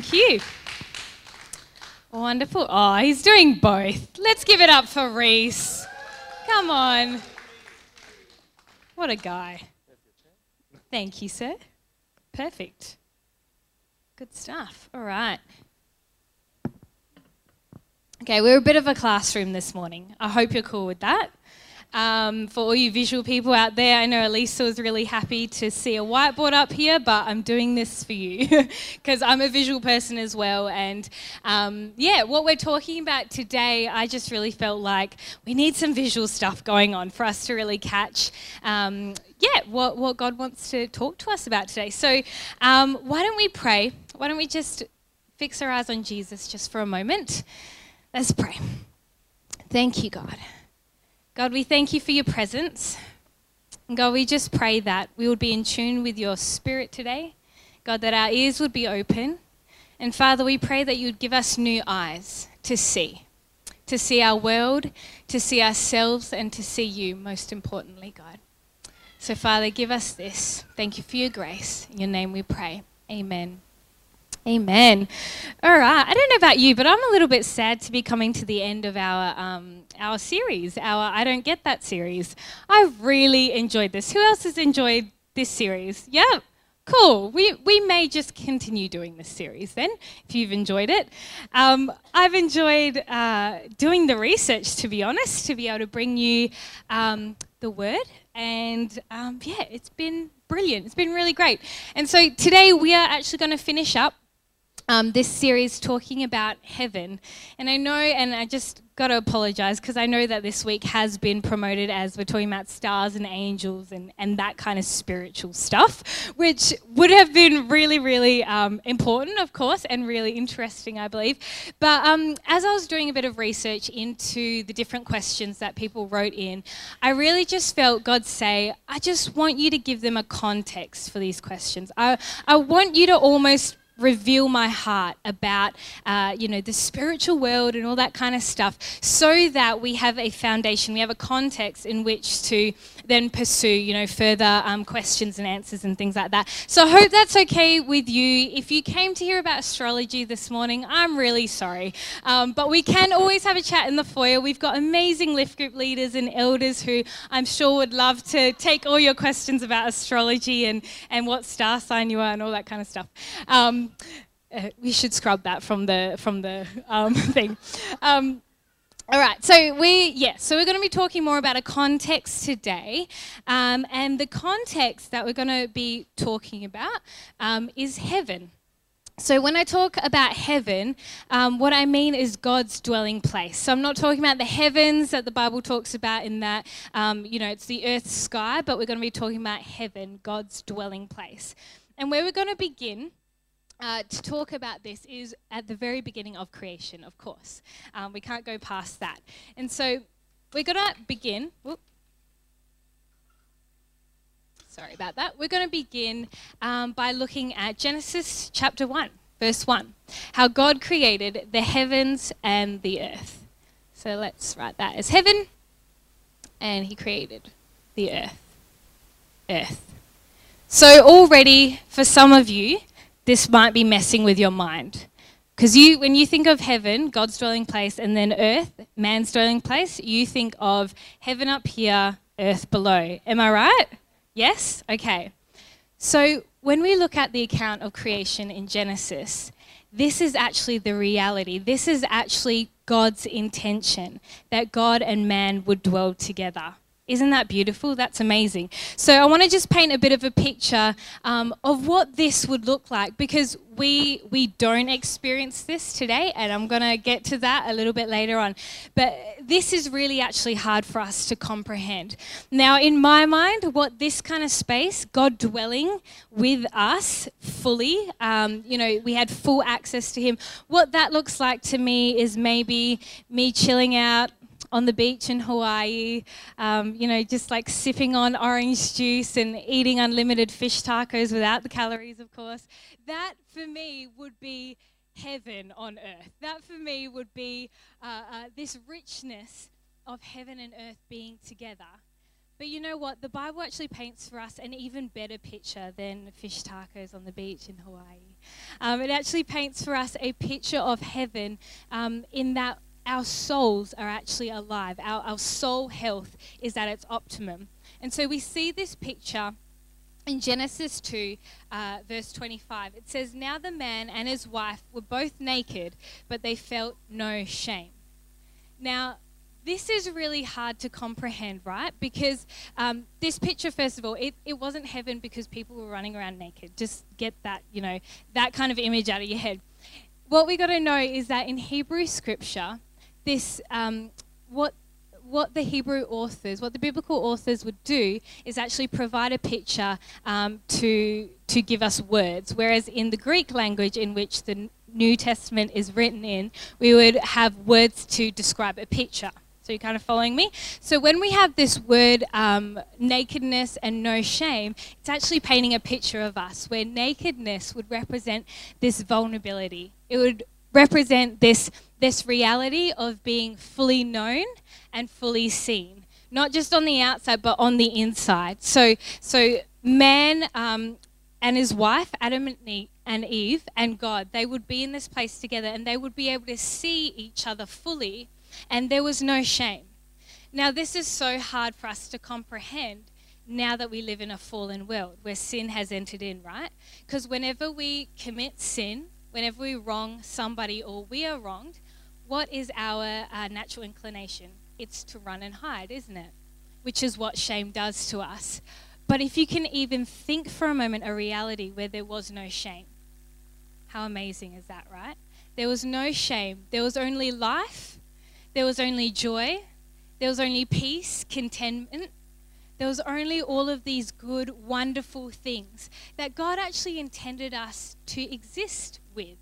Thank you. Wonderful. Oh, he's doing both. Let's give it up for Reese. Come on. What a guy. Thank you, sir. Perfect. Good stuff. All right. Okay, we're a bit of a classroom this morning. I hope you're cool with that. Um, for all you visual people out there, I know Elisa was really happy to see a whiteboard up here, but I'm doing this for you because I'm a visual person as well. And um, yeah, what we're talking about today, I just really felt like we need some visual stuff going on for us to really catch. Um, yeah, what, what God wants to talk to us about today. So, um, why don't we pray? Why don't we just fix our eyes on Jesus just for a moment? Let's pray. Thank you, God. God, we thank you for your presence. And God, we just pray that we would be in tune with your spirit today. God, that our ears would be open. And Father, we pray that you would give us new eyes to see, to see our world, to see ourselves, and to see you, most importantly, God. So, Father, give us this. Thank you for your grace. In your name we pray. Amen. Amen. All right. I don't know about you, but I'm a little bit sad to be coming to the end of our um, our series, our I Don't Get That series. I've really enjoyed this. Who else has enjoyed this series? Yeah. Cool. We, we may just continue doing this series then, if you've enjoyed it. Um, I've enjoyed uh, doing the research, to be honest, to be able to bring you um, the word. And um, yeah, it's been brilliant. It's been really great. And so today we are actually going to finish up um, this series talking about heaven. And I know, and I just got to apologize because I know that this week has been promoted as we're talking about stars and angels and, and that kind of spiritual stuff, which would have been really, really um, important, of course, and really interesting, I believe. But um, as I was doing a bit of research into the different questions that people wrote in, I really just felt God say, I just want you to give them a context for these questions. I, I want you to almost reveal my heart about uh, you know the spiritual world and all that kind of stuff so that we have a foundation we have a context in which to then pursue you know further um, questions and answers and things like that. So i hope that's okay with you. If you came to hear about astrology this morning i'm really sorry. Um, but we can always have a chat in the foyer. We've got amazing lift group leaders and elders who i'm sure would love to take all your questions about astrology and and what star sign you are and all that kind of stuff. Um, uh, we should scrub that from the from the um, thing. Um, all right, so we yeah, so we're going to be talking more about a context today, um, and the context that we're going to be talking about um, is heaven. So, when I talk about heaven, um, what I mean is God's dwelling place. So, I'm not talking about the heavens that the Bible talks about in that, um, you know, it's the earth's sky, but we're going to be talking about heaven, God's dwelling place. And where we're going to begin uh, to talk about this is at the very beginning of creation, of course. Um, we can't go past that. And so we're going to begin. Whoop, sorry about that. We're going to begin um, by looking at Genesis chapter 1, verse 1. How God created the heavens and the earth. So let's write that as heaven, and He created the earth. Earth. So, already for some of you, this might be messing with your mind. Because you, when you think of heaven, God's dwelling place, and then earth, man's dwelling place, you think of heaven up here, earth below. Am I right? Yes? Okay. So when we look at the account of creation in Genesis, this is actually the reality. This is actually God's intention that God and man would dwell together. Isn't that beautiful? That's amazing. So, I want to just paint a bit of a picture um, of what this would look like because we we don't experience this today, and I'm going to get to that a little bit later on. But this is really actually hard for us to comprehend. Now, in my mind, what this kind of space, God dwelling with us fully, um, you know, we had full access to Him. What that looks like to me is maybe me chilling out on the beach in Hawaii, um, you know, just like sipping on orange juice and eating unlimited fish tacos without the calories, of course. That for me would be heaven on earth. That for me would be uh, uh, this richness of heaven and earth being together. But you know what? The Bible actually paints for us an even better picture than fish tacos on the beach in Hawaii. Um, it actually paints for us a picture of heaven um, in that our souls are actually alive. Our, our soul health is at its optimum. And so we see this picture in Genesis 2, uh, verse 25. It says, Now the man and his wife were both naked, but they felt no shame. Now, this is really hard to comprehend, right? Because um, this picture, first of all, it, it wasn't heaven because people were running around naked. Just get that, you know, that kind of image out of your head. What we got to know is that in Hebrew scripture, this, um, what what the Hebrew authors, what the biblical authors would do is actually provide a picture um, to, to give us words. Whereas in the Greek language, in which the New Testament is written in, we would have words to describe a picture. So you're kind of following me? So when we have this word um, nakedness and no shame, it's actually painting a picture of us where nakedness would represent this vulnerability. It would represent this, this reality of being fully known and fully seen, not just on the outside, but on the inside. So, so man um, and his wife, Adam and Eve, and God, they would be in this place together and they would be able to see each other fully, and there was no shame. Now, this is so hard for us to comprehend now that we live in a fallen world where sin has entered in, right? Because whenever we commit sin, whenever we wrong somebody or we are wronged, what is our uh, natural inclination? It's to run and hide, isn't it? Which is what shame does to us. But if you can even think for a moment a reality where there was no shame, how amazing is that, right? There was no shame. There was only life. There was only joy. There was only peace, contentment. There was only all of these good, wonderful things that God actually intended us to exist with.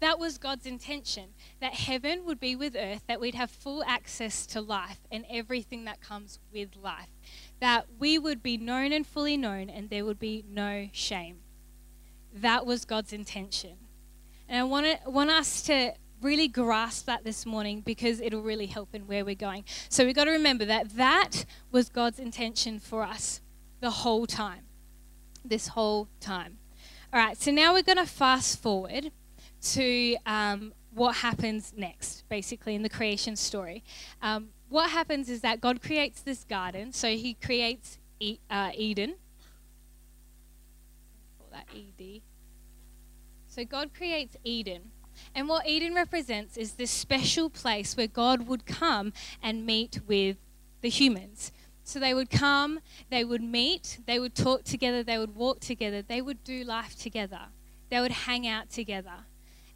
That was God's intention that heaven would be with earth, that we'd have full access to life and everything that comes with life, that we would be known and fully known, and there would be no shame. That was God's intention. And I want, to, want us to really grasp that this morning because it'll really help in where we're going. So we've got to remember that that was God's intention for us the whole time. This whole time. All right, so now we're going to fast forward to um, what happens next, basically, in the creation story. Um, what happens is that God creates this garden. So he creates e- uh, Eden. Call that ED. So God creates Eden. And what Eden represents is this special place where God would come and meet with the humans. So they would come, they would meet, they would talk together, they would walk together, they would do life together, they would hang out together.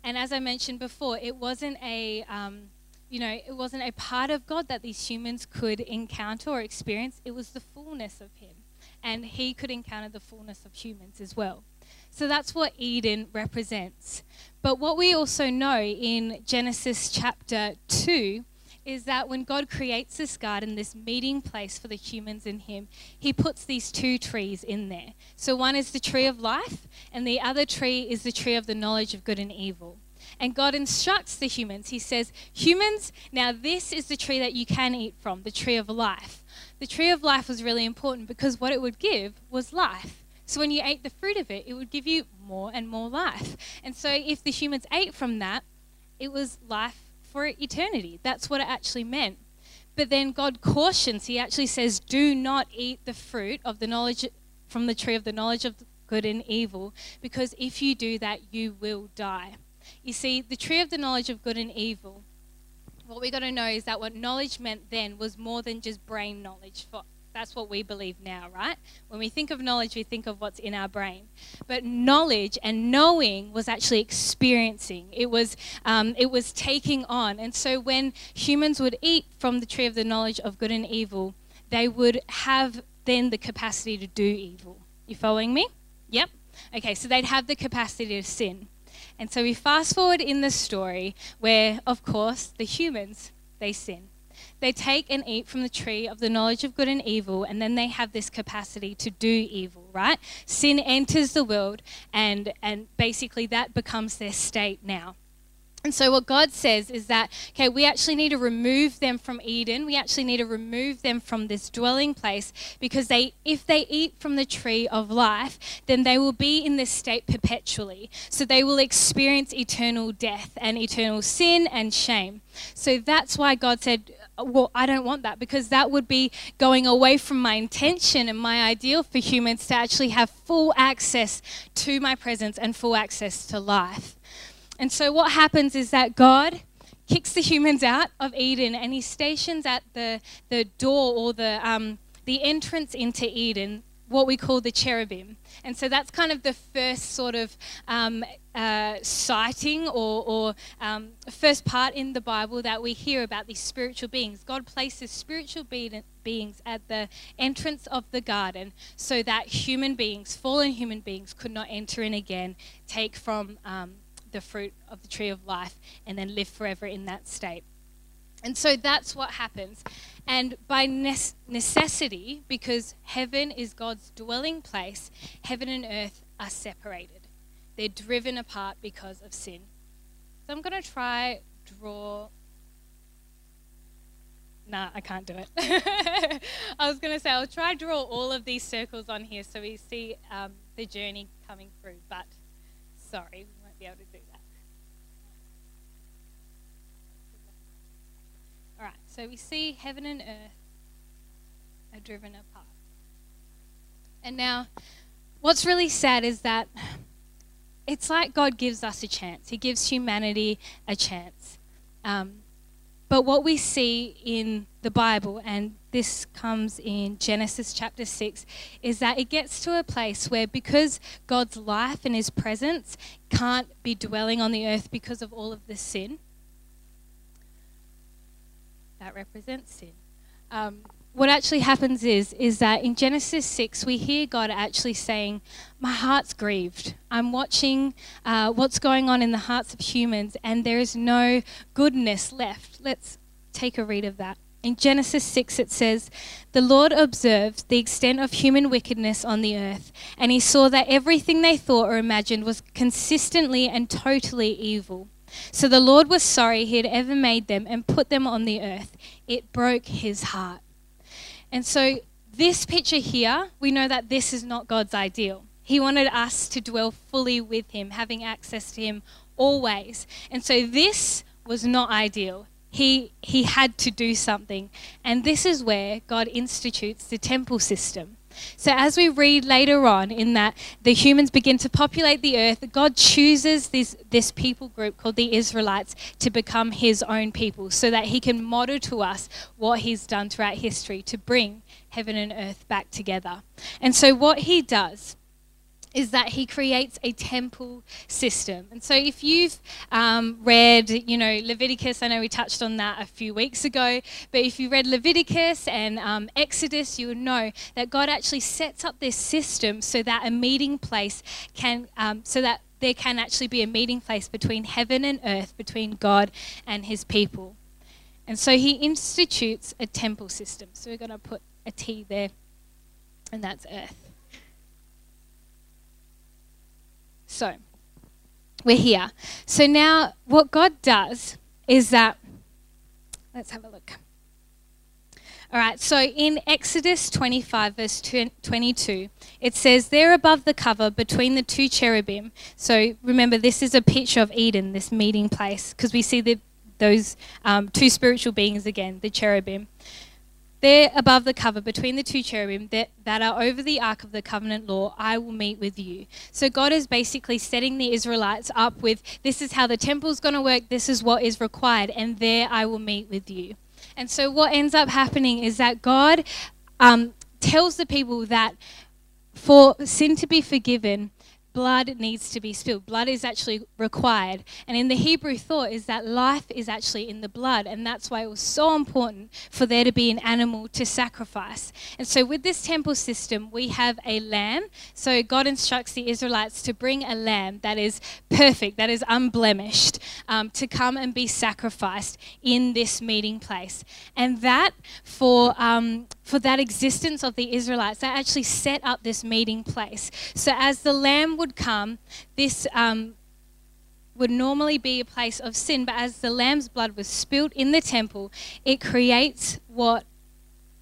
And as I mentioned before, it wasn't a, um, you know, it wasn't a part of God that these humans could encounter or experience. It was the fullness of Him, and He could encounter the fullness of humans as well. So that's what Eden represents. But what we also know in Genesis chapter 2 is that when God creates this garden, this meeting place for the humans in Him, He puts these two trees in there. So one is the tree of life, and the other tree is the tree of the knowledge of good and evil. And God instructs the humans. He says, Humans, now this is the tree that you can eat from, the tree of life. The tree of life was really important because what it would give was life. So when you ate the fruit of it, it would give you more and more life. And so if the humans ate from that, it was life for eternity. That's what it actually meant. But then God cautions, He actually says, Do not eat the fruit of the knowledge from the tree of the knowledge of good and evil, because if you do that, you will die. You see, the tree of the knowledge of good and evil, what we got to know is that what knowledge meant then was more than just brain knowledge for that's what we believe now, right? When we think of knowledge, we think of what's in our brain. But knowledge and knowing was actually experiencing. It was, um, it was taking on. And so when humans would eat from the tree of the knowledge of good and evil, they would have then the capacity to do evil. You following me? Yep. Okay, so they'd have the capacity to sin. And so we fast forward in the story where, of course, the humans, they sin they take and eat from the tree of the knowledge of good and evil, and then they have this capacity to do evil, right? Sin enters the world, and, and basically that becomes their state now. And so, what God says is that, okay, we actually need to remove them from Eden. We actually need to remove them from this dwelling place because they, if they eat from the tree of life, then they will be in this state perpetually. So, they will experience eternal death and eternal sin and shame. So, that's why God said, well, I don't want that because that would be going away from my intention and my ideal for humans to actually have full access to my presence and full access to life. And so what happens is that God kicks the humans out of Eden and he stations at the, the door or the, um, the entrance into Eden what we call the cherubim. And so that's kind of the first sort of um, uh, sighting or, or um, first part in the Bible that we hear about these spiritual beings. God places spiritual be- beings at the entrance of the garden so that human beings, fallen human beings, could not enter in again, take from um, the fruit of the tree of life, and then live forever in that state. And so that's what happens. And by necessity, because heaven is God's dwelling place, heaven and earth are separated. They're driven apart because of sin. So I'm going to try draw. Nah, I can't do it. I was going to say I'll try draw all of these circles on here so we see um, the journey coming through, but sorry, we won't be able to do All right, so we see heaven and earth are driven apart. And now, what's really sad is that it's like God gives us a chance, He gives humanity a chance. Um, but what we see in the Bible, and this comes in Genesis chapter 6, is that it gets to a place where because God's life and His presence can't be dwelling on the earth because of all of the sin, that represents sin. Um, what actually happens is is that in Genesis 6 we hear God actually saying my heart's grieved. I'm watching uh, what's going on in the hearts of humans and there is no goodness left. Let's take a read of that. In Genesis 6 it says the Lord observed the extent of human wickedness on the earth and he saw that everything they thought or imagined was consistently and totally evil so the Lord was sorry he had ever made them and put them on the earth. It broke his heart. And so, this picture here, we know that this is not God's ideal. He wanted us to dwell fully with him, having access to him always. And so, this was not ideal. He, he had to do something. And this is where God institutes the temple system. So, as we read later on, in that the humans begin to populate the earth, God chooses this, this people group called the Israelites to become his own people so that he can model to us what he's done throughout history to bring heaven and earth back together. And so, what he does is that he creates a temple system. And so, if you've um, read, you know, Leviticus, I know we touched on that a few weeks ago, but if you read Leviticus and um, Exodus, you would know that God actually sets up this system so that a meeting place can, um, so that there can actually be a meeting place between heaven and earth, between God and his people. And so he institutes a temple system. So we're going to put a T there, and that's earth. So, we're here. So now, what God does is that, let's have a look. All right, so in Exodus 25, verse 22, it says, There above the cover between the two cherubim. So remember, this is a picture of Eden, this meeting place, because we see the, those um, two spiritual beings again, the cherubim. There above the cover, between the two cherubim that, that are over the ark of the covenant law, I will meet with you. So God is basically setting the Israelites up with this is how the temple's going to work, this is what is required, and there I will meet with you. And so what ends up happening is that God um, tells the people that for sin to be forgiven, blood needs to be spilled. Blood is actually required. And in the Hebrew thought is that life is actually in the blood. And that's why it was so important for there to be an animal to sacrifice. And so with this temple system, we have a lamb. So God instructs the Israelites to bring a lamb that is perfect, that is unblemished, um, to come and be sacrificed in this meeting place. And that for um, for that existence of the Israelites. They actually set up this meeting place. So as the lamb would come, this um, would normally be a place of sin, but as the lamb's blood was spilt in the temple, it creates what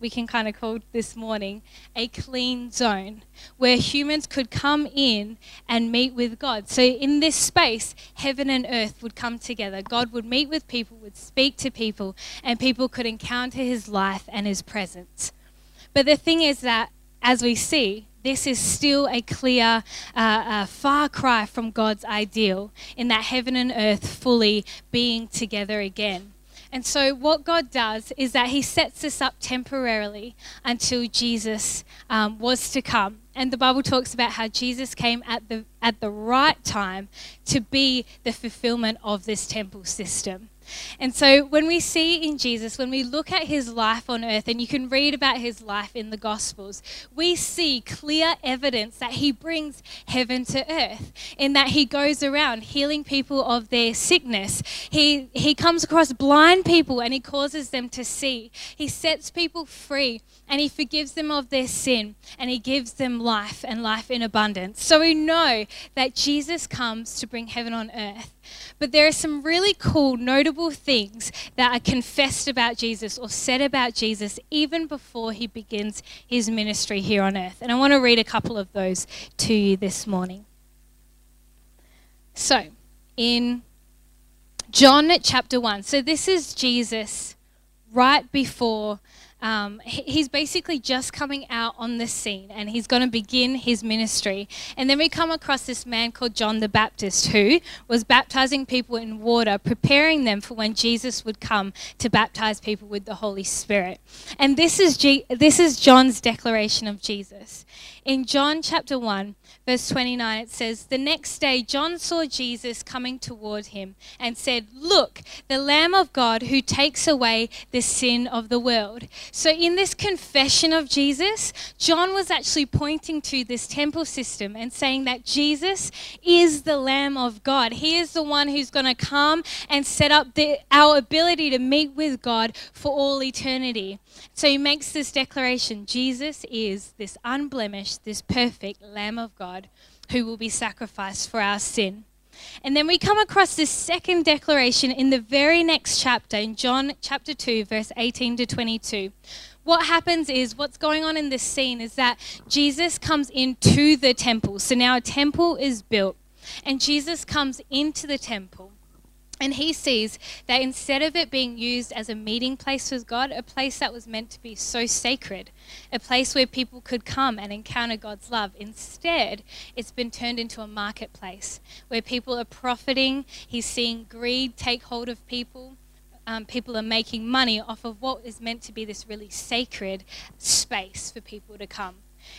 we can kind of call this morning a clean zone where humans could come in and meet with God. So, in this space, heaven and earth would come together. God would meet with people, would speak to people, and people could encounter his life and his presence. But the thing is that, as we see, this is still a clear, uh, uh, far cry from God's ideal in that heaven and earth fully being together again. And so, what God does is that He sets us up temporarily until Jesus um, was to come. And the Bible talks about how Jesus came at the, at the right time to be the fulfillment of this temple system. And so when we see in Jesus, when we look at his life on earth, and you can read about his life in the Gospels, we see clear evidence that he brings heaven to earth, in that he goes around healing people of their sickness. He, he comes across blind people and he causes them to see. He sets people free and he forgives them of their sin and he gives them life and life in abundance. So we know that Jesus comes to bring heaven on earth. But there are some really cool, notable things that are confessed about Jesus or said about Jesus even before he begins his ministry here on earth. And I want to read a couple of those to you this morning. So, in John chapter 1, so this is Jesus right before um, he's basically just coming out on the scene and he's going to begin his ministry. And then we come across this man called John the Baptist who was baptizing people in water, preparing them for when Jesus would come to baptize people with the Holy Spirit. And this is, G- this is John's declaration of Jesus. In John chapter 1, verse 29, it says, The next day John saw Jesus coming toward him and said, Look, the Lamb of God who takes away the sin of the world. So, in this confession of Jesus, John was actually pointing to this temple system and saying that Jesus is the Lamb of God. He is the one who's going to come and set up the, our ability to meet with God for all eternity. So, he makes this declaration Jesus is this unblemished, this perfect Lamb of God God who will be sacrificed for our sin. And then we come across this second declaration in the very next chapter, in John chapter 2, verse 18 to 22. What happens is, what's going on in this scene is that Jesus comes into the temple. So now a temple is built, and Jesus comes into the temple. And he sees that instead of it being used as a meeting place with God, a place that was meant to be so sacred, a place where people could come and encounter God's love, instead, it's been turned into a marketplace where people are profiting. He's seeing greed take hold of people. Um, people are making money off of what is meant to be this really sacred space for people to come.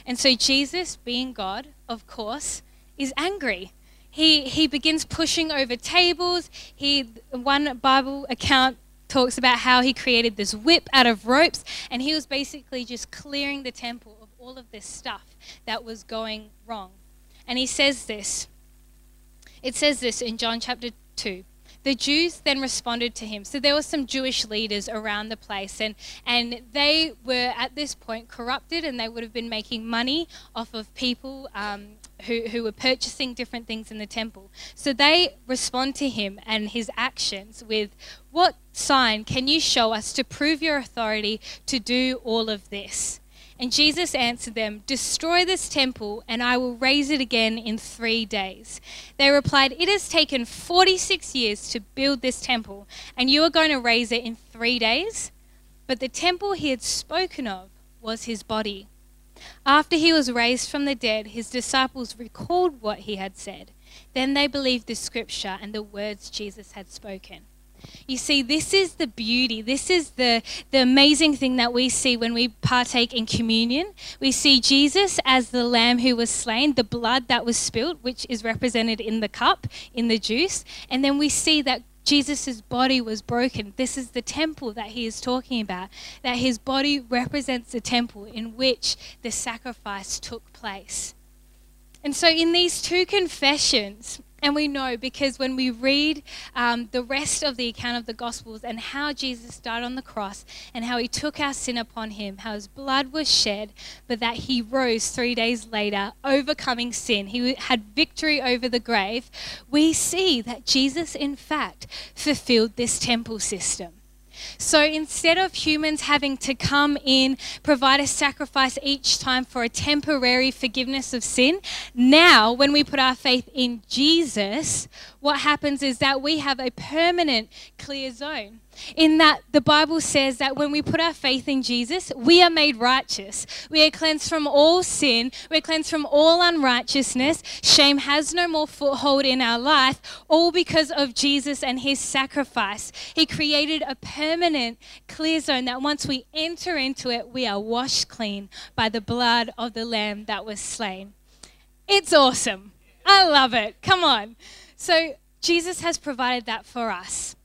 And so, Jesus, being God, of course, is angry he, he begins pushing over tables. He, one Bible account talks about how he created this whip out of ropes, and he was basically just clearing the temple of all of this stuff that was going wrong. And he says this. It says this in John chapter 2. The Jews then responded to him. So there were some Jewish leaders around the place, and, and they were at this point corrupted, and they would have been making money off of people um, who, who were purchasing different things in the temple. So they respond to him and his actions with, What sign can you show us to prove your authority to do all of this? And Jesus answered them, Destroy this temple, and I will raise it again in three days. They replied, It has taken 46 years to build this temple, and you are going to raise it in three days? But the temple he had spoken of was his body. After he was raised from the dead, his disciples recalled what he had said. Then they believed the scripture and the words Jesus had spoken. You see, this is the beauty. This is the, the amazing thing that we see when we partake in communion. We see Jesus as the lamb who was slain, the blood that was spilt, which is represented in the cup, in the juice. And then we see that Jesus' body was broken. This is the temple that he is talking about, that his body represents the temple in which the sacrifice took place. And so, in these two confessions, And we know because when we read um, the rest of the account of the Gospels and how Jesus died on the cross and how he took our sin upon him, how his blood was shed, but that he rose three days later, overcoming sin, he had victory over the grave, we see that Jesus, in fact, fulfilled this temple system. So instead of humans having to come in, provide a sacrifice each time for a temporary forgiveness of sin, now when we put our faith in Jesus, what happens is that we have a permanent clear zone in that the Bible says that when we put our faith in Jesus, we are made righteous. We are cleansed from all sin. We're cleansed from all unrighteousness. Shame has no more foothold in our life, all because of Jesus and his sacrifice. He created a permanent clear zone that once we enter into it, we are washed clean by the blood of the Lamb that was slain. It's awesome. I love it. Come on. So, Jesus has provided that for us.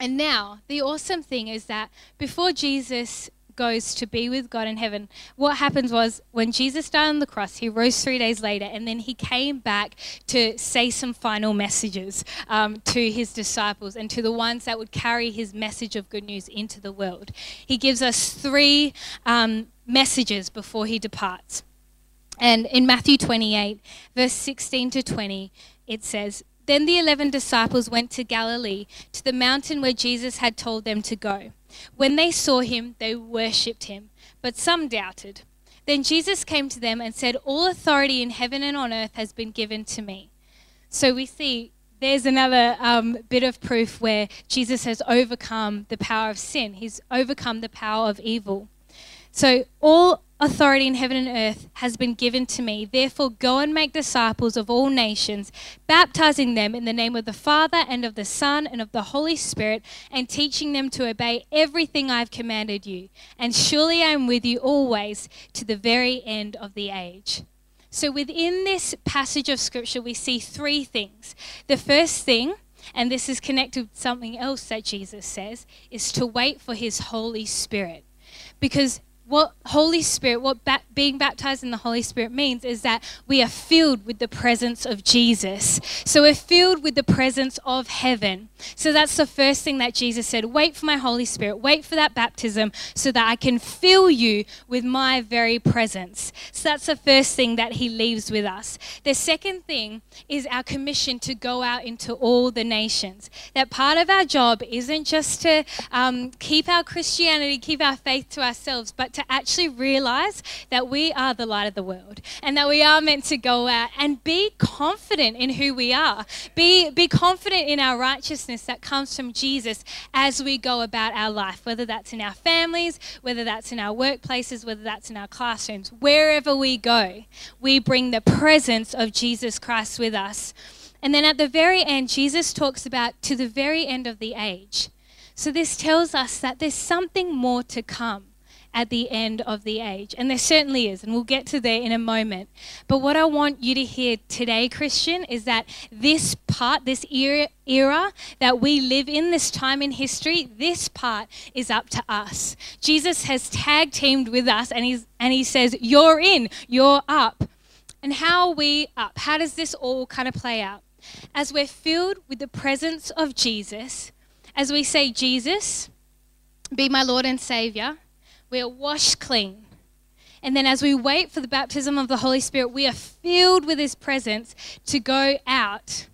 And now, the awesome thing is that before Jesus goes to be with God in heaven, what happens was when Jesus died on the cross, he rose three days later, and then he came back to say some final messages um, to his disciples and to the ones that would carry his message of good news into the world. He gives us three um, messages before he departs. And in Matthew 28, verse 16 to 20, it says, then the eleven disciples went to Galilee, to the mountain where Jesus had told them to go. When they saw him, they worshipped him, but some doubted. Then Jesus came to them and said, All authority in heaven and on earth has been given to me. So we see there's another um, bit of proof where Jesus has overcome the power of sin, he's overcome the power of evil. So all authority in heaven and earth has been given to me. Therefore, go and make disciples of all nations, baptizing them in the name of the Father and of the Son and of the Holy Spirit, and teaching them to obey everything I've commanded you. And surely I am with you always to the very end of the age. So, within this passage of Scripture, we see three things. The first thing, and this is connected with something else that Jesus says, is to wait for his Holy Spirit. Because what Holy Spirit, what ba- being baptized in the Holy Spirit means is that we are filled with the presence of Jesus. So we're filled with the presence of heaven. So that's the first thing that Jesus said wait for my Holy Spirit, wait for that baptism so that I can fill you with my very presence. So that's the first thing that he leaves with us. The second thing is our commission to go out into all the nations. That part of our job isn't just to um, keep our Christianity, keep our faith to ourselves, but to actually realize that we are the light of the world and that we are meant to go out and be confident in who we are. Be, be confident in our righteousness that comes from Jesus as we go about our life, whether that's in our families, whether that's in our workplaces, whether that's in our classrooms, wherever we go, we bring the presence of Jesus Christ with us. And then at the very end, Jesus talks about to the very end of the age. So this tells us that there's something more to come at the end of the age. And there certainly is, and we'll get to there in a moment. But what I want you to hear today, Christian, is that this part, this era, era that we live in, this time in history, this part is up to us. Jesus has tag teamed with us, and, he's, and he says, You're in, you're up. And how are we up? How does this all kind of play out? As we're filled with the presence of Jesus, as we say, Jesus, be my Lord and Savior, we are washed clean. And then as we wait for the baptism of the Holy Spirit, we are filled with His presence to go out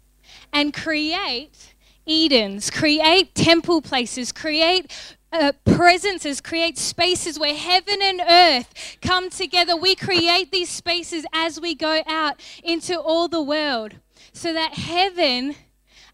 and create Edens, create temple places, create uh, presences, create spaces where heaven and earth come together. We create these spaces as we go out into all the world so that heaven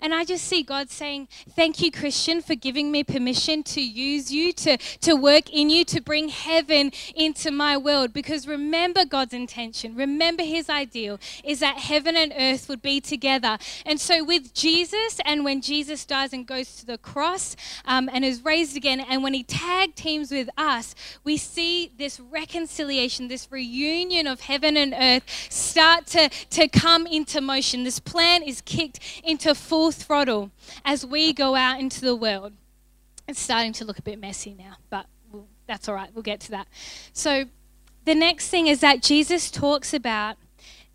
and I just see God saying, Thank you, Christian, for giving me permission to use you, to, to work in you, to bring heaven into my world. Because remember God's intention, remember his ideal is that heaven and earth would be together. And so, with Jesus, and when Jesus dies and goes to the cross um, and is raised again, and when he tag teams with us, we see this reconciliation, this reunion of heaven and earth start to, to come into motion. This plan is kicked into full throttle as we go out into the world. It's starting to look a bit messy now, but we'll, that's all right. We'll get to that. So, the next thing is that Jesus talks about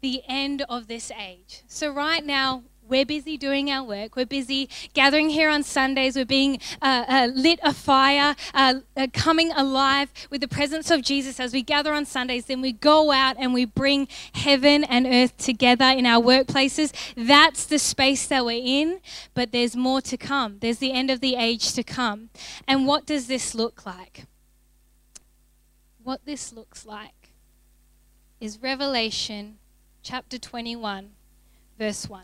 the end of this age. So, right now, we're busy doing our work. We're busy gathering here on Sundays. We're being uh, uh, lit a fire, uh, uh, coming alive with the presence of Jesus as we gather on Sundays. Then we go out and we bring heaven and earth together in our workplaces. That's the space that we're in, but there's more to come. There's the end of the age to come. And what does this look like? What this looks like is Revelation chapter 21 verse 1.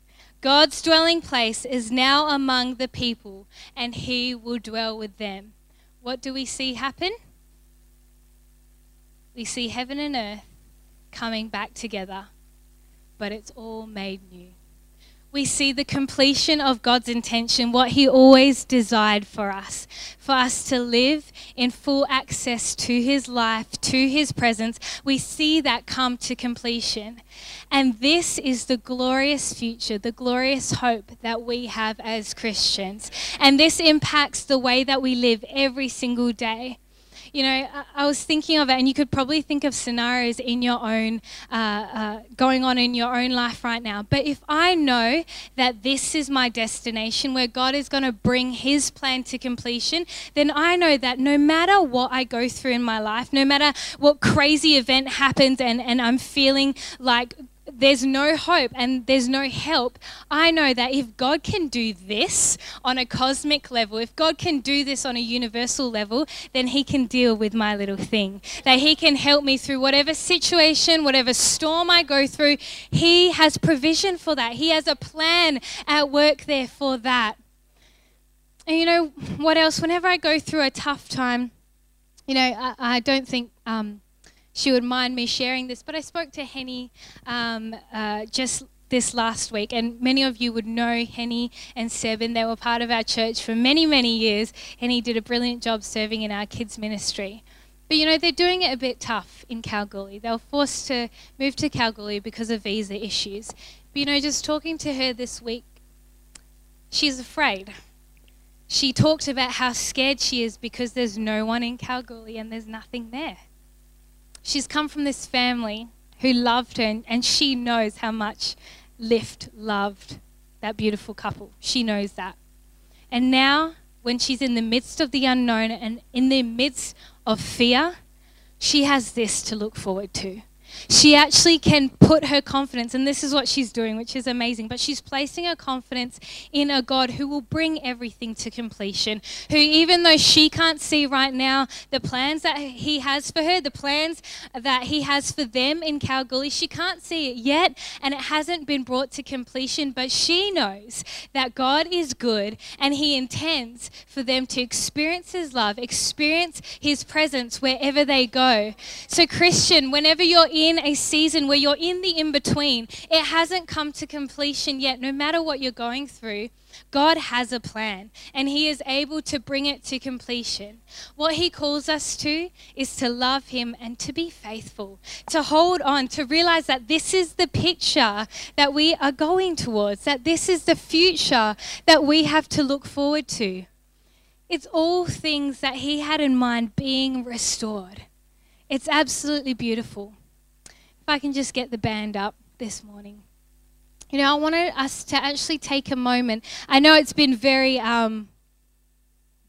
God's dwelling place is now among the people, and he will dwell with them. What do we see happen? We see heaven and earth coming back together, but it's all made new we see the completion of God's intention, what He always desired for us, for us to live in full access to His life, to His presence. We see that come to completion. And this is the glorious future, the glorious hope that we have as Christians. And this impacts the way that we live every single day you know, I, was thinking of it, and you could probably think of scenarios in your own, uh, uh, going on in your own life right now. But if I know that this is my destination, where God is going to bring His plan to completion, then I know that no matter what I go through in my life, no matter what crazy event happens, and, and I'm feeling like there's no hope and there's no help, I know that if God can do this on a cosmic level, if God can do this on a universal level, then He can deal with my little thing. That He can help me through whatever situation, whatever storm I go through. He has provision for that, He has a plan at work there for that. And you know what else? Whenever I go through a tough time, you know, I, I don't think. Um, she would mind me sharing this. But I spoke to Henny um, uh, just this last week, and many of you would know Henny and Seb, and they were part of our church for many, many years. Henny did a brilliant job serving in our kids' ministry. But you know, they're doing it a bit tough in Kalgoorlie. They were forced to move to Kalgoorlie because of visa issues. But you know, just talking to her this week, she's afraid. She talked about how scared she is because there's no one in Kalgoorlie and there's nothing there. She's come from this family who loved her, and, she knows how much Lift loved that beautiful couple. She knows that. And now, when she's in the midst of the unknown and in the midst of fear, she has this to look forward to she actually can put her confidence, and this is what she's doing, which is amazing, but she's placing her confidence in a God who will bring everything to completion. Who, even though she can't see right now the plans that He has for her, the plans that He has for them in Kalgoorlie, she can't see it yet, and it hasn't been brought to completion, but she knows that God is good and He intends for them to experience His love, experience His presence wherever they go. So, Christian, whenever you're in in a season where you're in the in between. It hasn't come to completion yet. No matter what you're going through, God has a plan and He is able to bring it to completion. What He calls us to is to love Him and to be faithful, to hold on, to realize that this is the picture that we are going towards, that this is the future that we have to look forward to. It's all things that He had in mind being restored. It's absolutely beautiful. I can just get the band up this morning. You know, I wanted us to actually take a moment. I know it's been very um,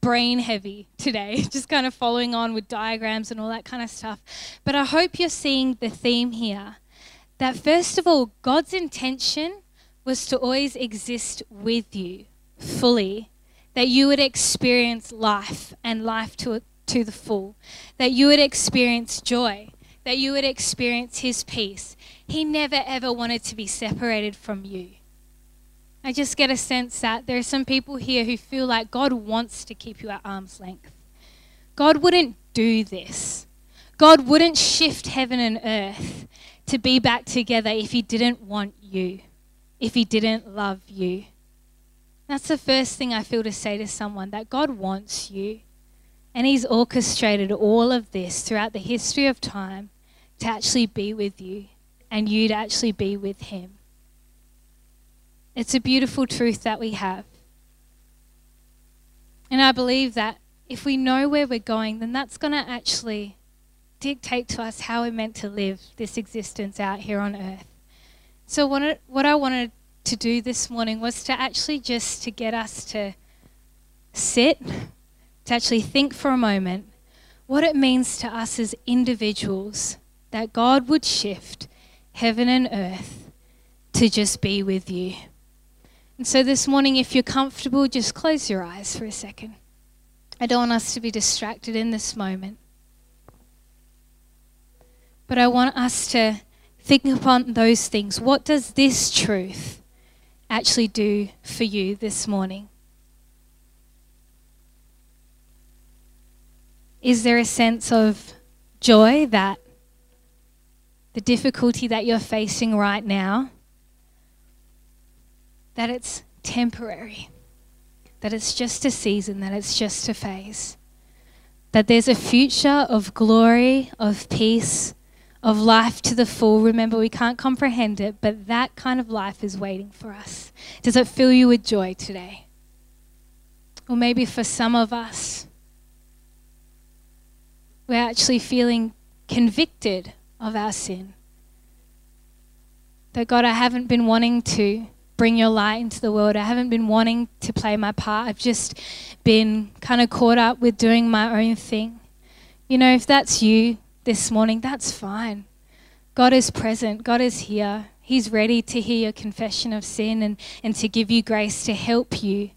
brain heavy today, just kind of following on with diagrams and all that kind of stuff. But I hope you're seeing the theme here that, first of all, God's intention was to always exist with you fully, that you would experience life and life to, to the full, that you would experience joy that you would experience His peace. He never ever wanted to be separated from you. I just get a sense that there are some people here who feel like God wants to keep you at arm's length. God wouldn't do this. God wouldn't shift heaven and earth to be back together if He didn't want you, if He didn't love you. That's the first thing I feel to say to someone that God wants you. And He's orchestrated all of this throughout the history of time to actually be with you and you to actually be with Him. It's a beautiful truth that we have. And I believe that if we know where we're going, then that's going to actually dictate to us how we're meant to live this existence out here on earth. So what, what I wanted to do this morning was to actually just to get us to sit, to actually think for a moment what it means to us as individuals that God would shift heaven and earth to just be with you. And so this morning, if you're comfortable, just close your eyes for a second. I don't want us to be distracted in this moment. But I want us to think upon those things. What does this truth actually do for you this morning? Is there a sense of joy that the difficulty that you're facing right now, that it's temporary, that it's just a season, that it's just a phase, that there's a future of glory, of peace, of life to the full. Remember, we can't comprehend it, but that kind of life is waiting for us. Does it fill you with joy today? Or maybe for some of us, we're actually feeling convicted of our sin. That God, I haven't been wanting to bring your light into the world. I haven't been wanting to play my part. I've just been kind of caught up with doing my own thing. You know, if that's you this morning, that's fine. God is present, God is here. He's ready to hear your confession of sin and, and to give you grace to help you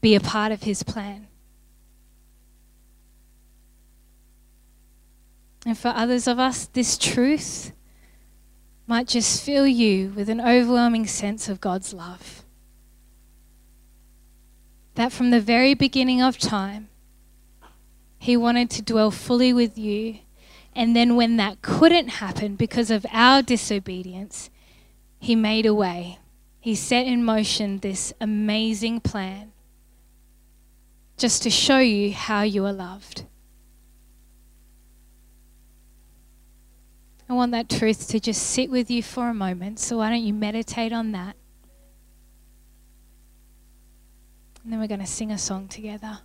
be a part of His plan. And for others of us, this truth might just fill you with an overwhelming sense of God's love. That from the very beginning of time, He wanted to dwell fully with you. And then, when that couldn't happen because of our disobedience, He made a way. He set in motion this amazing plan just to show you how you are loved. I want that truth to just sit with you for a moment. So, why don't you meditate on that? And then we're going to sing a song together.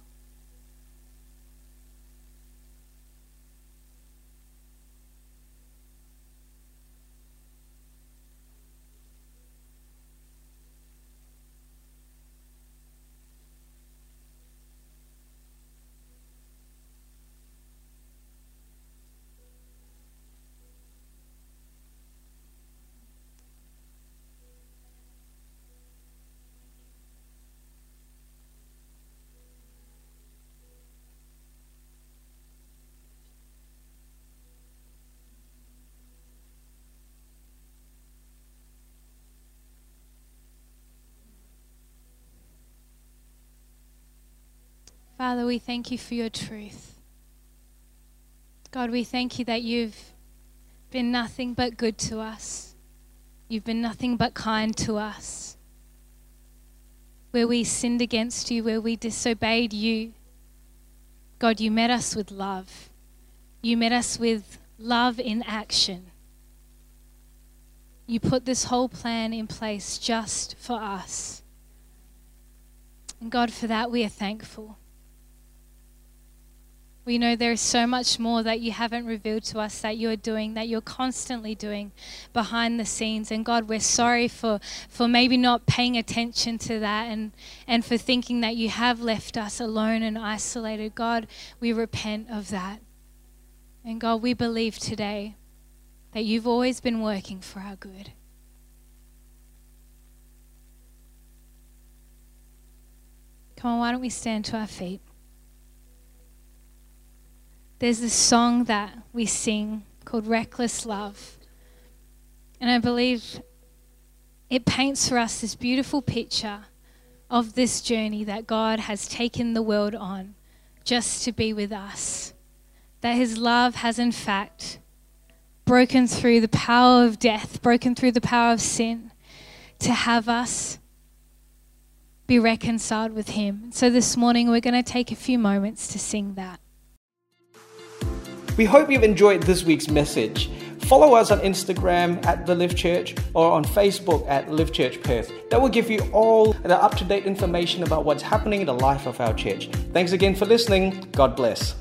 Father, we thank you for your truth. God, we thank you that you've been nothing but good to us. You've been nothing but kind to us. Where we sinned against you, where we disobeyed you, God, you met us with love. You met us with love in action. You put this whole plan in place just for us. And God, for that we are thankful. We know there is so much more that you haven't revealed to us that you are doing, that you're constantly doing behind the scenes. And God, we're sorry for, for maybe not paying attention to that and, and for thinking that you have left us alone and isolated. God, we repent of that. And God, we believe today that you've always been working for our good. Come on, why don't we stand to our feet? There's this song that we sing called Reckless Love. And I believe it paints for us this beautiful picture of this journey that God has taken the world on just to be with us. That His love has, in fact, broken through the power of death, broken through the power of sin, to have us be reconciled with Him. So this morning we're going to take a few moments to sing that. We hope you've enjoyed this week's message. Follow us on Instagram at The Live Church or on Facebook at Live Church Perth. That will give you all the up to date information about what's happening in the life of our church. Thanks again for listening. God bless.